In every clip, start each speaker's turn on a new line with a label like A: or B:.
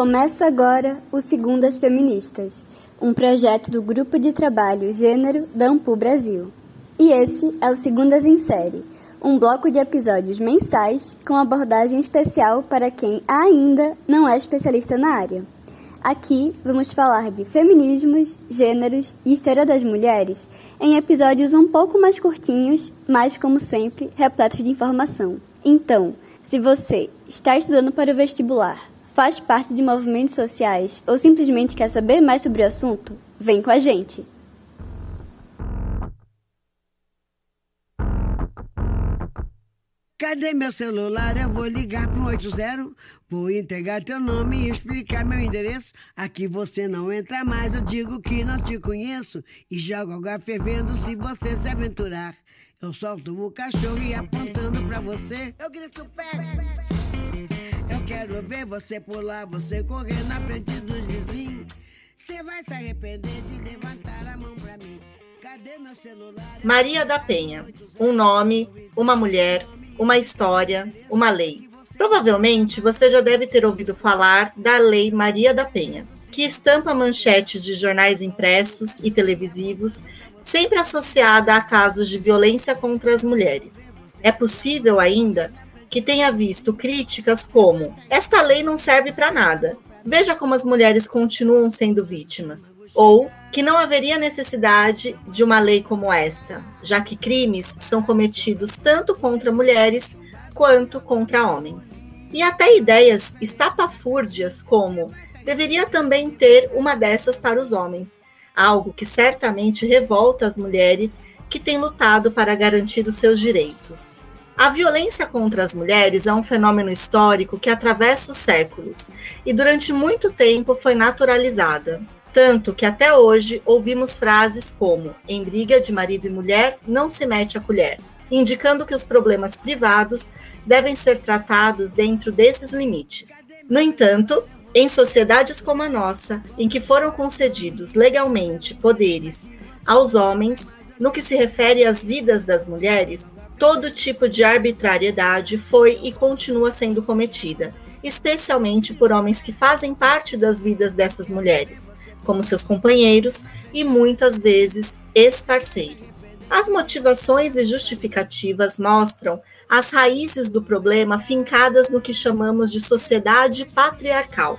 A: Começa agora o Segundas Feministas, um projeto do Grupo de Trabalho Gênero da Ampu Brasil. E esse é o Segundas em Série, um bloco de episódios mensais com abordagem especial para quem ainda não é especialista na área. Aqui vamos falar de feminismos, gêneros e história das mulheres em episódios um pouco mais curtinhos, mas como sempre, repletos de informação. Então, se você está estudando para o vestibular, faz parte de movimentos sociais ou simplesmente quer saber mais sobre o assunto, vem com a gente!
B: Cadê meu celular? Eu vou ligar pro 80. Vou entregar teu nome e explicar meu endereço. Aqui você não entra mais, eu digo que não te conheço. E jogo água fervendo se você se aventurar. Eu solto o cachorro e apontando pra você. Eu grito pé. Quero ver você pular, você correr na frente dos vizinhos. Você vai se arrepender de levantar a mão pra mim. Cadê meu celular?
C: Maria da Penha. Um nome, uma mulher uma história, uma lei. Provavelmente você já deve ter ouvido falar da Lei Maria da Penha, que estampa manchetes de jornais impressos e televisivos, sempre associada a casos de violência contra as mulheres. É possível ainda que tenha visto críticas como: esta lei não serve para nada. Veja como as mulheres continuam sendo vítimas. Ou que não haveria necessidade de uma lei como esta, já que crimes são cometidos tanto contra mulheres quanto contra homens. E até ideias estapafúrdias como deveria também ter uma dessas para os homens, algo que certamente revolta as mulheres que têm lutado para garantir os seus direitos. A violência contra as mulheres é um fenômeno histórico que atravessa os séculos e durante muito tempo foi naturalizada, tanto que até hoje ouvimos frases como: em briga de marido e mulher não se mete a colher, indicando que os problemas privados devem ser tratados dentro desses limites. No entanto, em sociedades como a nossa, em que foram concedidos legalmente poderes aos homens, no que se refere às vidas das mulheres, todo tipo de arbitrariedade foi e continua sendo cometida, especialmente por homens que fazem parte das vidas dessas mulheres, como seus companheiros e muitas vezes ex-parceiros. As motivações e justificativas mostram as raízes do problema fincadas no que chamamos de sociedade patriarcal,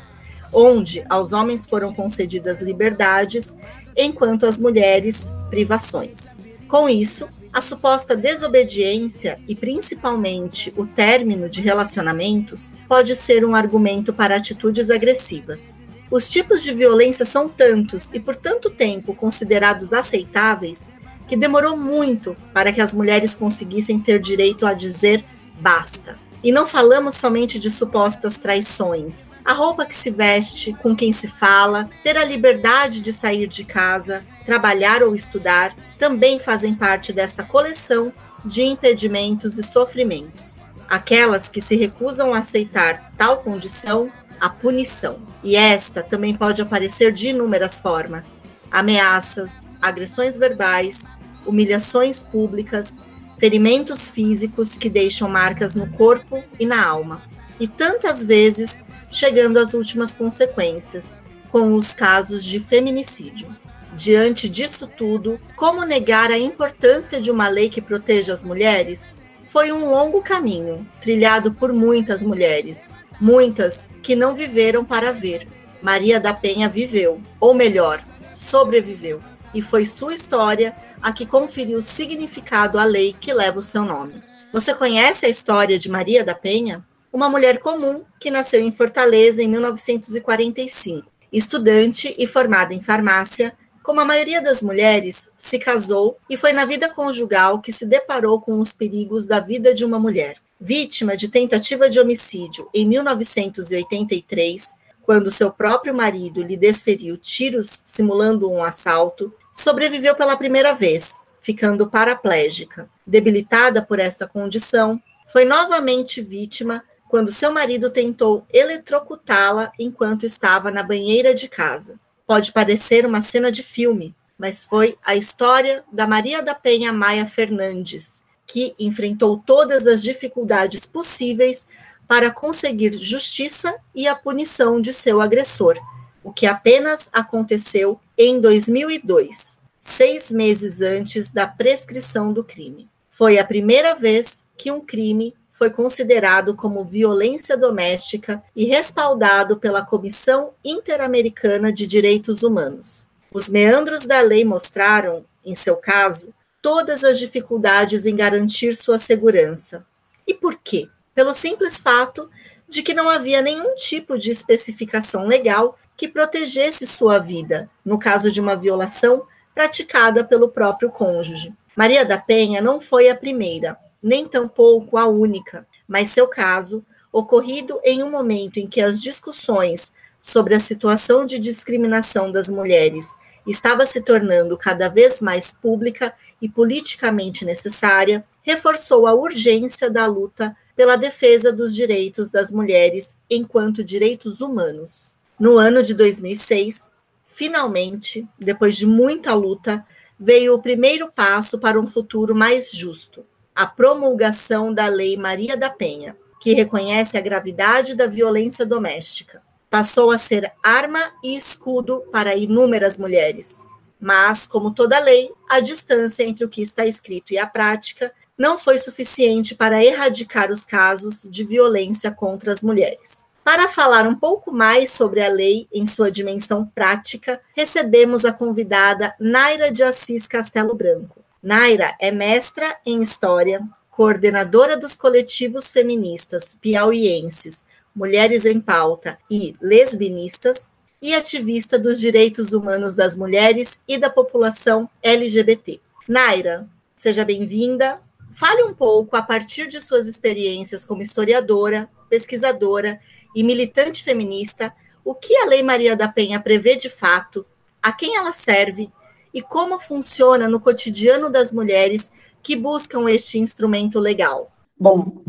C: onde aos homens foram concedidas liberdades, enquanto às mulheres privações. Com isso, a suposta desobediência e principalmente o término de relacionamentos pode ser um argumento para atitudes agressivas. Os tipos de violência são tantos e por tanto tempo considerados aceitáveis que demorou muito para que as mulheres conseguissem ter direito a dizer basta. E não falamos somente de supostas traições. A roupa que se veste, com quem se fala, ter a liberdade de sair de casa, trabalhar ou estudar, também fazem parte dessa coleção de impedimentos e sofrimentos. Aquelas que se recusam a aceitar tal condição a punição. E esta também pode aparecer de inúmeras formas: ameaças, agressões verbais, humilhações públicas, ferimentos físicos que deixam marcas no corpo e na alma, e tantas vezes chegando às últimas consequências, com os casos de feminicídio. Diante disso tudo, como negar a importância de uma lei que proteja as mulheres? Foi um longo caminho, trilhado por muitas mulheres, muitas que não viveram para ver. Maria da Penha viveu, ou melhor, sobreviveu, e foi sua história a que conferiu significado à lei que leva o seu nome. Você conhece a história de Maria da Penha? Uma mulher comum que nasceu em Fortaleza em 1945. Estudante e formada em farmácia, como a maioria das mulheres, se casou e foi na vida conjugal que se deparou com os perigos da vida de uma mulher. Vítima de tentativa de homicídio em 1983, quando seu próprio marido lhe desferiu tiros simulando um assalto, sobreviveu pela primeira vez, ficando paraplégica. Debilitada por esta condição, foi novamente vítima quando seu marido tentou eletrocutá-la enquanto estava na banheira de casa. Pode parecer uma cena de filme, mas foi a história da Maria da Penha Maia Fernandes, que enfrentou todas as dificuldades possíveis para conseguir justiça e a punição de seu agressor, o que apenas aconteceu em 2002, seis meses antes da prescrição do crime. Foi a primeira vez que um crime foi considerado como violência doméstica e respaldado pela Comissão Interamericana de Direitos Humanos. Os meandros da lei mostraram, em seu caso, todas as dificuldades em garantir sua segurança. E por quê? Pelo simples fato de que não havia nenhum tipo de especificação legal que protegesse sua vida, no caso de uma violação praticada pelo próprio cônjuge. Maria da Penha não foi a primeira, nem tampouco a única, mas seu caso, ocorrido em um momento em que as discussões sobre a situação de discriminação das mulheres estava se tornando cada vez mais pública e politicamente necessária, reforçou a urgência da luta pela defesa dos direitos das mulheres enquanto direitos humanos. No ano de 2006, finalmente, depois de muita luta, veio o primeiro passo para um futuro mais justo a promulgação da Lei Maria da Penha, que reconhece a gravidade da violência doméstica. Passou a ser arma e escudo para inúmeras mulheres. Mas, como toda lei, a distância entre o que está escrito e a prática não foi suficiente para erradicar os casos de violência contra as mulheres. Para falar um pouco mais sobre a lei em sua dimensão prática, recebemos a convidada Naira de Assis Castelo Branco, Naira é mestra em História, coordenadora dos coletivos feministas piauienses Mulheres em Pauta e Lesbinistas e ativista dos direitos humanos das mulheres e da população LGBT. Naira, seja bem-vinda. Fale um pouco, a partir de suas experiências como historiadora, pesquisadora e militante feminista, o que a Lei Maria da Penha prevê de fato, a quem ela serve e como funciona no cotidiano das mulheres que buscam este instrumento legal?
D: Bom,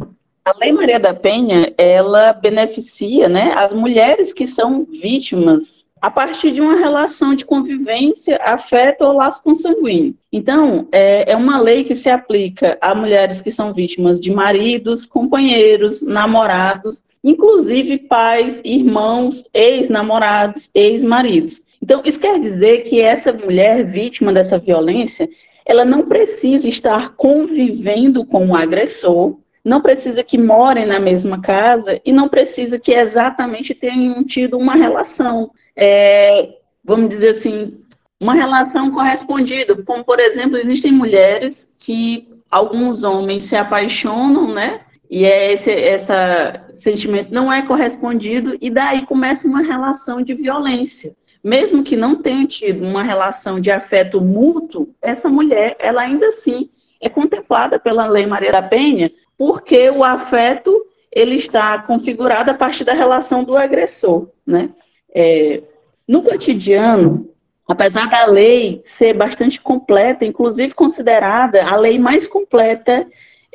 D: a Lei Maria da Penha, ela beneficia né, as mulheres que são vítimas a partir de uma relação de convivência, afeto ou laço consanguíneo. Então, é, é uma lei que se aplica a mulheres que são vítimas de maridos, companheiros, namorados, inclusive pais, irmãos, ex-namorados, ex-maridos. Então, isso quer dizer que essa mulher vítima dessa violência, ela não precisa estar convivendo com o agressor, não precisa que morem na mesma casa e não precisa que exatamente tenham tido uma relação, é, vamos dizer assim, uma relação correspondida. Como, por exemplo, existem mulheres que alguns homens se apaixonam, né? E é esse essa sentimento não é correspondido, e daí começa uma relação de violência mesmo que não tenha tido uma relação de afeto mútuo, essa mulher, ela ainda assim é contemplada pela Lei Maria da Penha, porque o afeto ele está configurado a partir da relação do agressor, né? É, no cotidiano, apesar da lei ser bastante completa, inclusive considerada a lei mais completa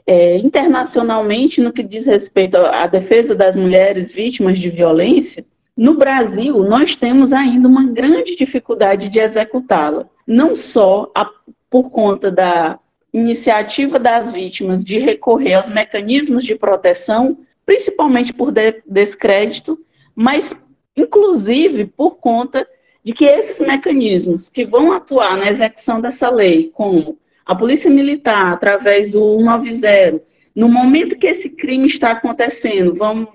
D: é, internacionalmente no que diz respeito à defesa das mulheres vítimas de violência, no Brasil, nós temos ainda uma grande dificuldade de executá-la, não só a, por conta da iniciativa das vítimas de recorrer aos mecanismos de proteção, principalmente por de, descrédito, mas inclusive por conta de que esses mecanismos que vão atuar na execução dessa lei, como a Polícia Militar, através do 190, no momento que esse crime está acontecendo, vão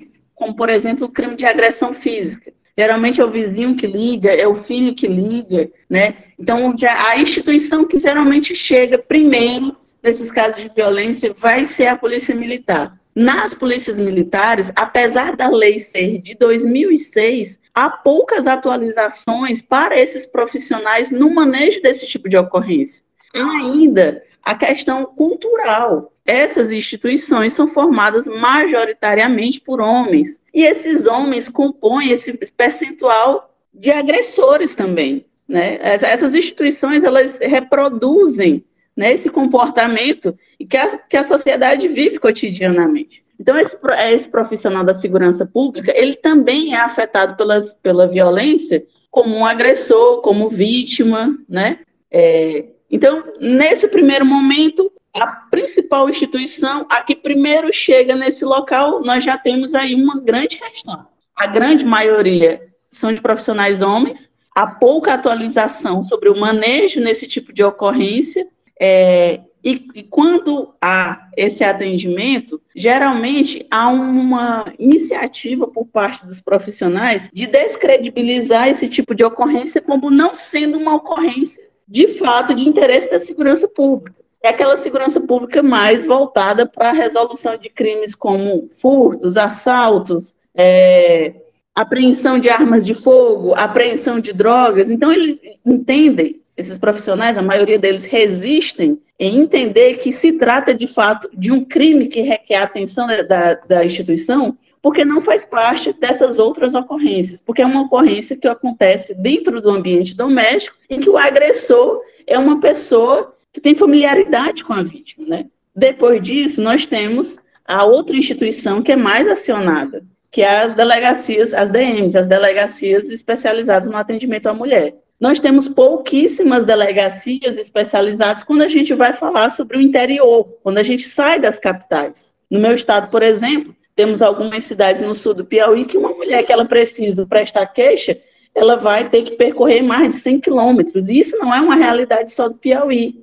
D: como por exemplo o crime de agressão física. Geralmente é o vizinho que liga, é o filho que liga, né? Então, a instituição que geralmente chega primeiro nesses casos de violência vai ser a Polícia Militar. Nas polícias militares, apesar da lei ser de 2006, há poucas atualizações para esses profissionais no manejo desse tipo de ocorrência. Ainda a questão cultural essas instituições são formadas majoritariamente por homens. E esses homens compõem esse percentual de agressores também. Né? Essas instituições elas reproduzem né, esse comportamento que a, que a sociedade vive cotidianamente. Então, esse, esse profissional da segurança pública, ele também é afetado pelas, pela violência como um agressor, como vítima, né? É, então, nesse primeiro momento, a principal instituição, a que primeiro chega nesse local, nós já temos aí uma grande questão. A grande maioria são de profissionais homens, há pouca atualização sobre o manejo nesse tipo de ocorrência, é, e, e, quando há esse atendimento, geralmente há uma iniciativa por parte dos profissionais de descredibilizar esse tipo de ocorrência como não sendo uma ocorrência de fato de interesse da segurança pública. É aquela segurança pública mais voltada para a resolução de crimes como furtos, assaltos, é, apreensão de armas de fogo, apreensão de drogas. Então, eles entendem esses profissionais, a maioria deles resistem em entender que se trata de fato de um crime que requer a atenção da, da instituição, porque não faz parte dessas outras ocorrências, porque é uma ocorrência que acontece dentro do ambiente doméstico em que o agressor é uma pessoa que tem familiaridade com a vítima, né? Depois disso, nós temos a outra instituição que é mais acionada, que é as delegacias, as DMs, as delegacias especializadas no atendimento à mulher. Nós temos pouquíssimas delegacias especializadas quando a gente vai falar sobre o interior, quando a gente sai das capitais. No meu estado, por exemplo, temos algumas cidades no sul do Piauí que uma mulher que ela precisa prestar queixa, ela vai ter que percorrer mais de 100 quilômetros. Isso não é uma realidade só do Piauí.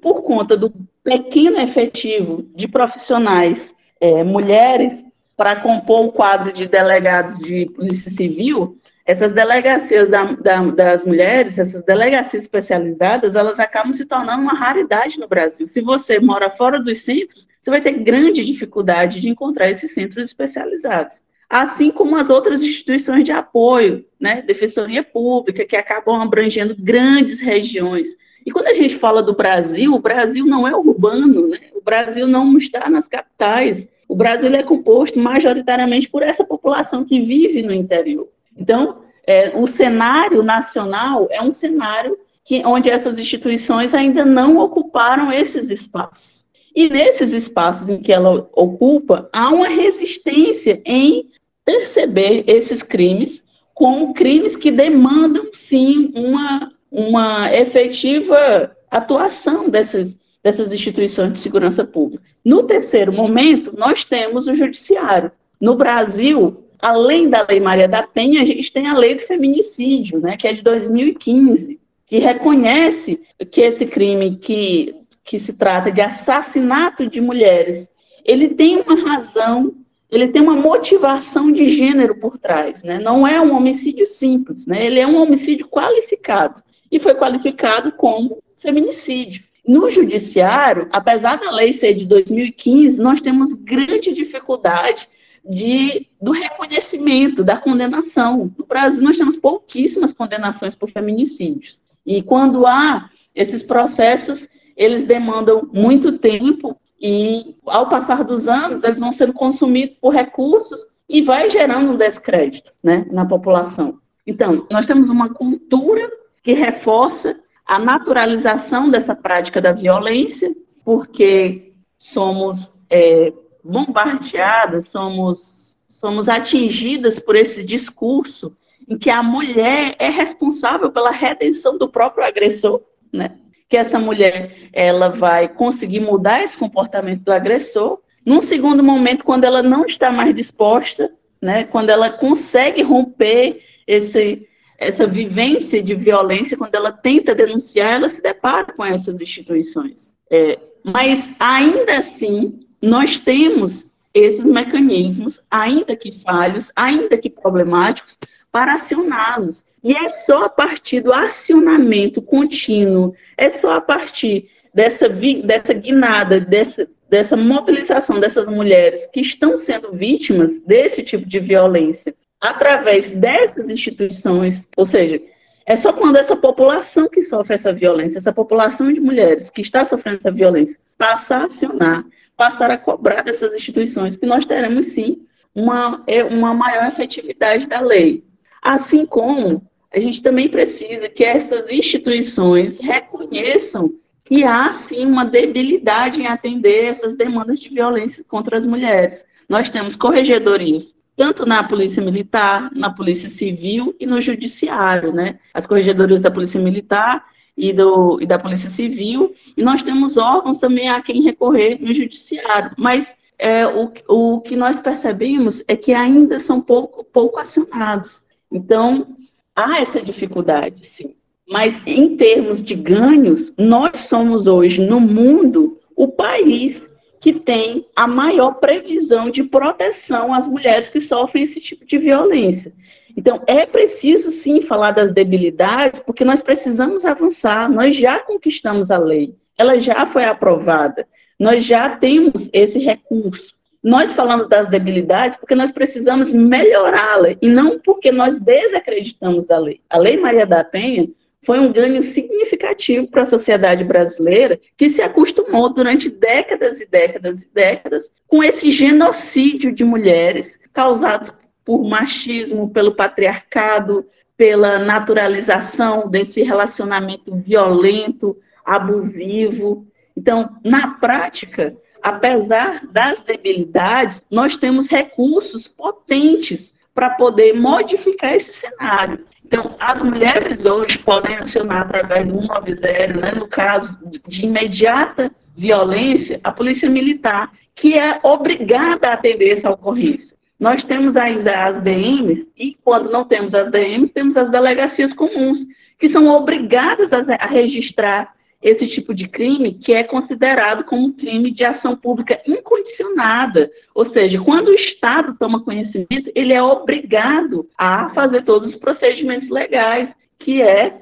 D: Por, conta do pequeno efetivo de profissionais, é, mulheres, para compor o quadro de delegados de Polícia Civil, essas delegacias da, da, das mulheres, essas delegacias especializadas, elas acabam se tornando uma raridade no Brasil. Se você mora fora dos centros, você vai ter grande dificuldade de encontrar esses centros especializados. Assim como as outras instituições de apoio, né, defensoria pública, que acabam abrangendo grandes regiões. E quando a gente fala do Brasil, o Brasil não é urbano, né? o Brasil não está nas capitais. O Brasil é composto majoritariamente por essa população que vive no interior. Então, é, o cenário nacional é um cenário que, onde essas instituições ainda não ocuparam esses espaços. E nesses espaços em que ela ocupa, há uma resistência em perceber esses crimes como crimes que demandam, sim, uma, uma efetiva atuação dessas, dessas instituições de segurança pública. No terceiro momento, nós temos o judiciário. No Brasil, além da Lei Maria da Penha, a gente tem a Lei do Feminicídio, né, que é de 2015, que reconhece que esse crime que, que se trata de assassinato de mulheres, ele tem uma razão, ele tem uma motivação de gênero por trás, né? Não é um homicídio simples, né? Ele é um homicídio qualificado e foi qualificado como feminicídio. No judiciário, apesar da lei ser de 2015, nós temos grande dificuldade de, do reconhecimento, da condenação. No Brasil, nós temos pouquíssimas condenações por feminicídios. E quando há esses processos, eles demandam muito tempo e, ao passar dos anos, eles vão sendo consumidos por recursos e vai gerando um descrédito né, na população. Então, nós temos uma cultura que reforça a naturalização dessa prática da violência, porque somos é, bombardeadas, somos, somos atingidas por esse discurso em que a mulher é responsável pela redenção do próprio agressor, né? Que essa mulher ela vai conseguir mudar esse comportamento do agressor. Num segundo momento, quando ela não está mais disposta, né? Quando ela consegue romper esse essa vivência de violência, quando ela tenta denunciar, ela se depara com essas instituições. É, mas ainda assim, nós temos esses mecanismos, ainda que falhos, ainda que problemáticos, para acioná-los. E é só a partir do acionamento contínuo, é só a partir dessa, dessa guinada, dessa, dessa mobilização dessas mulheres que estão sendo vítimas desse tipo de violência, através dessas instituições, ou seja, é só quando essa população que sofre essa violência, essa população de mulheres que está sofrendo essa violência, passar a acionar passar a cobrar dessas instituições, que nós teremos sim uma, é, uma maior efetividade da lei. Assim como a gente também precisa que essas instituições reconheçam que há sim uma debilidade em atender essas demandas de violência contra as mulheres. Nós temos corregedorias, tanto na Polícia Militar, na Polícia Civil e no Judiciário, né? As corregedorias da Polícia Militar e, do, e da Polícia Civil, e nós temos órgãos também a quem recorrer no Judiciário. Mas é, o, o que nós percebemos é que ainda são pouco, pouco acionados. Então, há essa dificuldade, sim. Mas em termos de ganhos, nós somos hoje no mundo o país que tem a maior previsão de proteção às mulheres que sofrem esse tipo de violência. Então, é preciso sim falar das debilidades, porque nós precisamos avançar. Nós já conquistamos a lei, ela já foi aprovada, nós já temos esse recurso. Nós falamos das debilidades porque nós precisamos melhorá-la e não porque nós desacreditamos da lei. A Lei Maria da Penha foi um ganho significativo para a sociedade brasileira, que se acostumou durante décadas e décadas e décadas com esse genocídio de mulheres causados por machismo, pelo patriarcado, pela naturalização desse relacionamento violento, abusivo. Então, na prática, apesar das debilidades, nós temos recursos potentes para poder modificar esse cenário. Então, as mulheres hoje podem acionar através do 190, né, no caso de imediata violência, a polícia militar, que é obrigada a atender essa ocorrência. Nós temos ainda as DMs, e quando não temos as DMs, temos as delegacias comuns, que são obrigadas a, registrar esse tipo de crime que é considerado como crime de ação pública incondicionada. Ou seja, quando o Estado toma conhecimento, ele é obrigado a fazer todos os procedimentos legais, que é,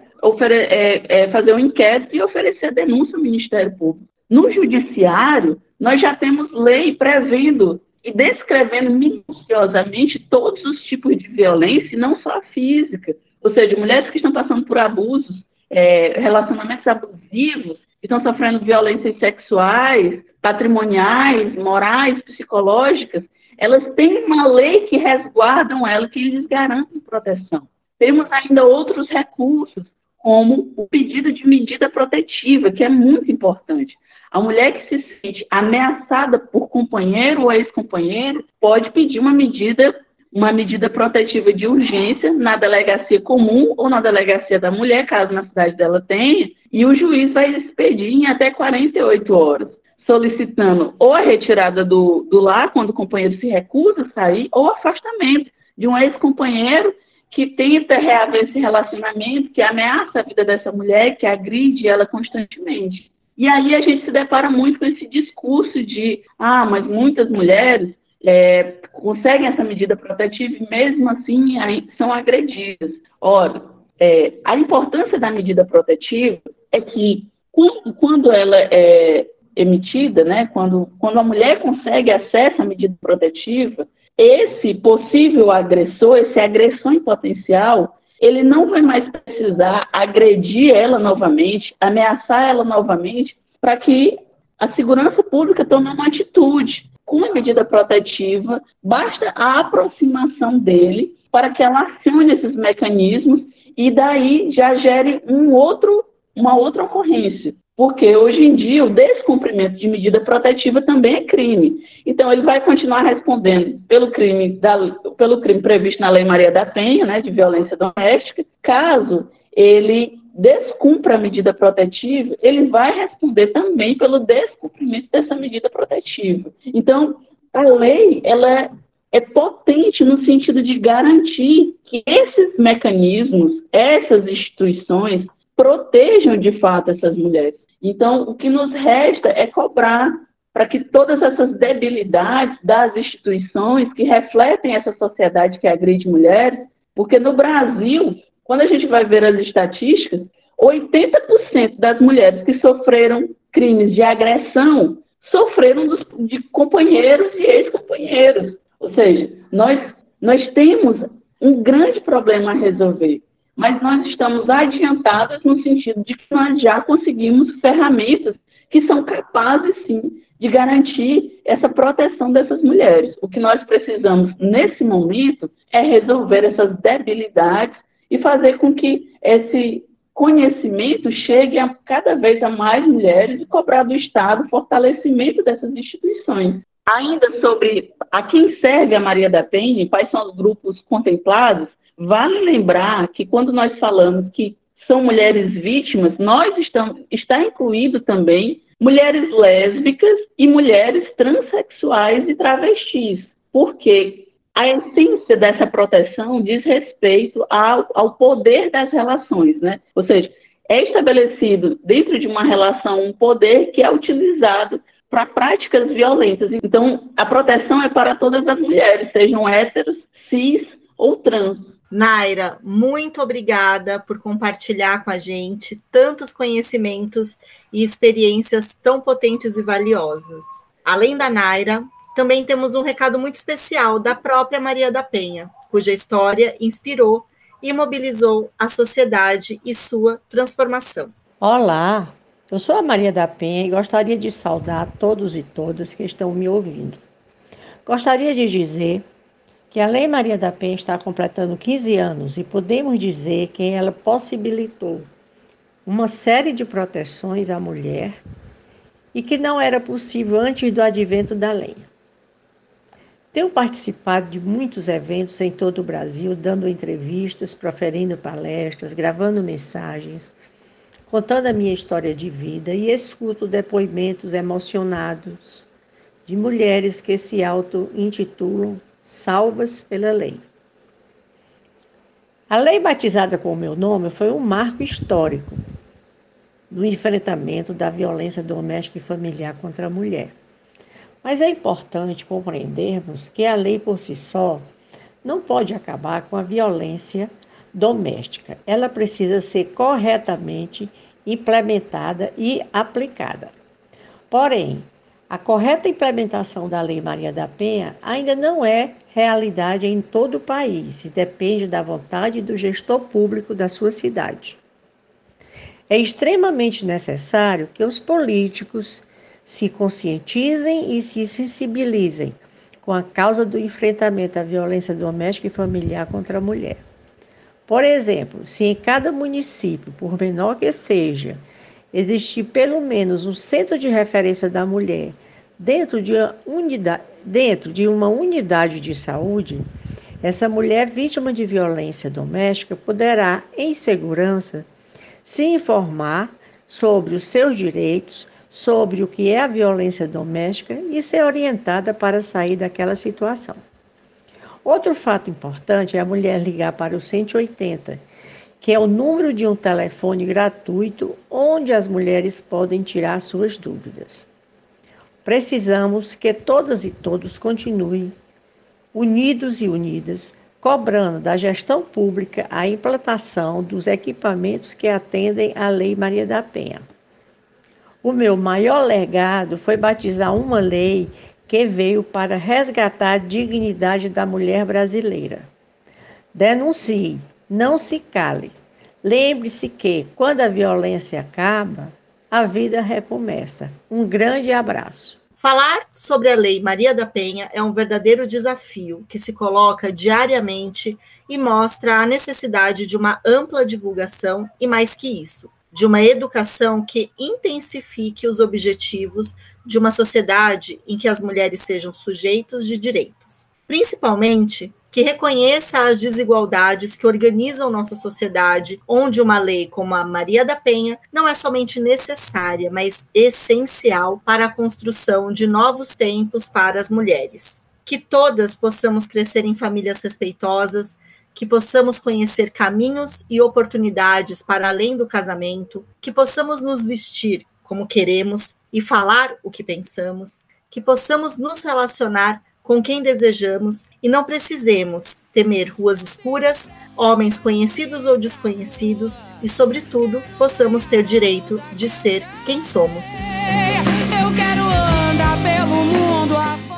D: é, é fazer um inquérito e oferecer denúncia ao Ministério Público. No Judiciário, nós já temos lei prevendo e descrevendo minuciosamente todos os tipos de violência, não só a física. Ou seja, mulheres que estão passando por abusos é, relacionamentos abusivos, estão sofrendo violências sexuais, patrimoniais, morais, psicológicas, elas têm uma lei que resguardam ela, que lhes garante proteção. Temos ainda outros recursos, como o pedido de medida protetiva, que é muito importante. A mulher que se sente ameaçada por companheiro ou ex-companheiro pode pedir uma medida uma medida protetiva de urgência na delegacia comum ou na delegacia da mulher, caso na cidade dela tenha, e o juiz vai expedir em até 48 horas, solicitando ou a retirada do, do lar, quando o companheiro se recusa a sair, ou afastamento de um ex-companheiro que tenta reaver esse relacionamento, que ameaça a vida dessa mulher, que agride ela constantemente. E aí a gente se depara muito com esse discurso de, ah, mas muitas mulheres é, conseguem essa medida protetiva e mesmo assim são agredidas. Ora, é, a importância da medida protetiva é que quando, quando ela é emitida, né, quando, quando a mulher consegue acesso à medida protetiva, esse possível agressor, esse agressor em potencial, ele não vai mais precisar agredir ela novamente, ameaçar ela novamente, para que a segurança pública tome uma atitude com a medida protetiva, basta a aproximação dele para que ela acione esses mecanismos e daí já gere um outro, uma outra ocorrência. Porque hoje em dia o descumprimento de medida protetiva também é crime. Então ele vai continuar respondendo pelo crime, da, pelo crime previsto na Lei Maria da Penha, né, de violência doméstica, caso ele descumpra a medida protetiva, ele vai responder também pelo descumprimento dessa medida protetiva. Então, a lei, ela é potente no sentido de garantir que esses mecanismos, essas instituições, protejam de fato essas mulheres. Então, o que nos resta é cobrar para que todas essas debilidades das instituições que refletem essa sociedade que agride mulheres, porque no Brasil quando a gente vai ver as estatísticas, 80% das mulheres que sofreram crimes de agressão sofreram dos, de companheiros e ex-companheiros. Ou seja, nós, nós temos um grande problema a resolver, mas nós estamos adiantadas no sentido de que nós já conseguimos ferramentas que são capazes, sim, de garantir essa proteção dessas mulheres. O que nós precisamos, nesse momento, é resolver essas debilidades e fazer com que esse conhecimento chegue a cada vez a mais mulheres e cobrar do Estado fortalecimento dessas instituições. Ainda sobre a quem serve a Maria da Penha, quais são os grupos contemplados, vale lembrar que quando nós falamos que são mulheres vítimas, nós estamos, está incluído também mulheres lésbicas e mulheres transexuais e travestis, porque a essência dessa proteção diz respeito ao, ao poder das relações, né? Ou seja, é estabelecido dentro de uma relação um poder que é utilizado para práticas violentas. Então, a proteção é para todas as mulheres, sejam héteros, cis ou trans.
C: Naira, muito obrigada por compartilhar com a gente tantos conhecimentos e experiências tão potentes e valiosas. Além da Naira, também temos um recado muito especial da própria Maria da Penha, cuja história inspirou e mobilizou a sociedade e sua transformação.
E: Olá, eu sou a Maria da Penha e gostaria de saudar todos e todas que estão me ouvindo. Gostaria de dizer que a Lei Maria da Penha está completando 15 anos e podemos dizer que ela possibilitou uma série de proteções à mulher e que não era possível antes do advento da lei. Tenho participado de muitos eventos em todo o Brasil, dando entrevistas, proferindo palestras, gravando mensagens, contando a minha história de vida e escuto depoimentos emocionados de mulheres que se auto-intitulam salvas pela lei. A lei batizada com o meu nome foi um marco histórico no enfrentamento da violência doméstica e familiar contra a mulher. Mas é importante compreendermos que a lei por si só não pode acabar com a violência doméstica. Ela precisa ser corretamente implementada e aplicada. Porém, a correta implementação da Lei Maria da Penha ainda não é realidade em todo o país e depende da vontade do gestor público da sua cidade. É extremamente necessário que os políticos se conscientizem e se sensibilizem com a causa do enfrentamento à violência doméstica e familiar contra a mulher. Por exemplo, se em cada município, por menor que seja, existir pelo menos um centro de referência da mulher dentro de, unidade, dentro de uma unidade de saúde, essa mulher vítima de violência doméstica poderá, em segurança, se informar sobre os seus direitos, sobre o que é a violência doméstica e ser orientada para sair daquela situação. Outro fato importante é a mulher ligar para o 180 que é o número de um telefone gratuito onde as mulheres podem tirar suas dúvidas. Precisamos que todas e todos continuem unidos e unidas, cobrando da gestão pública a implantação dos equipamentos que atendem à Lei Maria da Penha. O meu maior legado foi batizar uma lei que veio para resgatar a dignidade da mulher brasileira. Denuncie não se cale. Lembre-se que, quando a violência acaba, a vida recomeça. Um grande abraço.
C: Falar sobre a Lei Maria da Penha é um verdadeiro desafio que se coloca diariamente e mostra a necessidade de uma ampla divulgação e, mais que isso, de uma educação que intensifique os objetivos de uma sociedade em que as mulheres sejam sujeitos de direitos, principalmente que reconheça as desigualdades que organizam nossa sociedade, onde uma lei como a Maria da Penha não é somente necessária, mas essencial para a construção de novos tempos para as mulheres. Que todas possamos crescer em famílias respeitosas, que possamos conhecer caminhos e oportunidades para além do casamento, que possamos nos vestir como queremos e falar o que pensamos, que possamos nos relacionar com quem desejamos e não precisemos temer ruas escuras, homens conhecidos ou desconhecidos e, sobretudo, possamos ter direito de ser quem somos.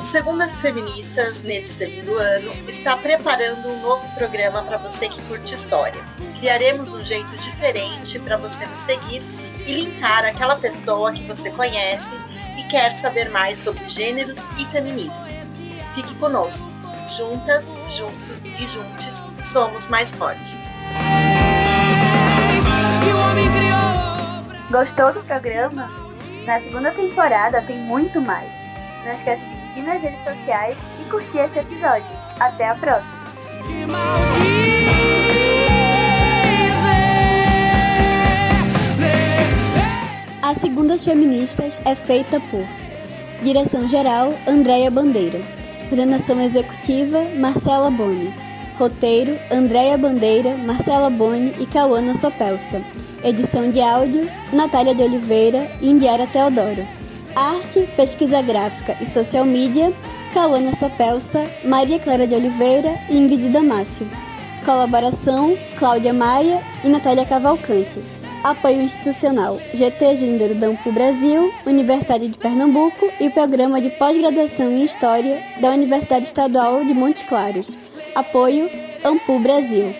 C: Segundo as feministas, nesse segundo ano, está preparando um novo programa para você que curte história. Criaremos um jeito diferente para você nos seguir e linkar aquela pessoa que você conhece e quer saber mais sobre gêneros e feminismos. Fique conosco. Juntas, juntos e juntos somos mais fortes.
A: Gostou do programa? Na segunda temporada tem muito mais. Não esqueça de seguir nas redes sociais e curtir esse episódio. Até a próxima! A Segundas Feministas é feita por Direção-Geral, Andréia Bandeira. Coordenação Executiva, Marcela Boni. Roteiro, Andréia Bandeira, Marcela Boni e Cauana Sopelsa. Edição de áudio, Natália de Oliveira e Indiara Teodoro. Arte, Pesquisa Gráfica e Social Media, Cauana Sopelsa, Maria Clara de Oliveira e Ingrid Damácio. Colaboração, Cláudia Maia e Natália Cavalcante. Apoio institucional, GT Gênero Dampo Brasil, Universidade de Pernambuco e Programa de Pós-Graduação em História da Universidade Estadual de Montes Claros. Apoio, Ampu Brasil.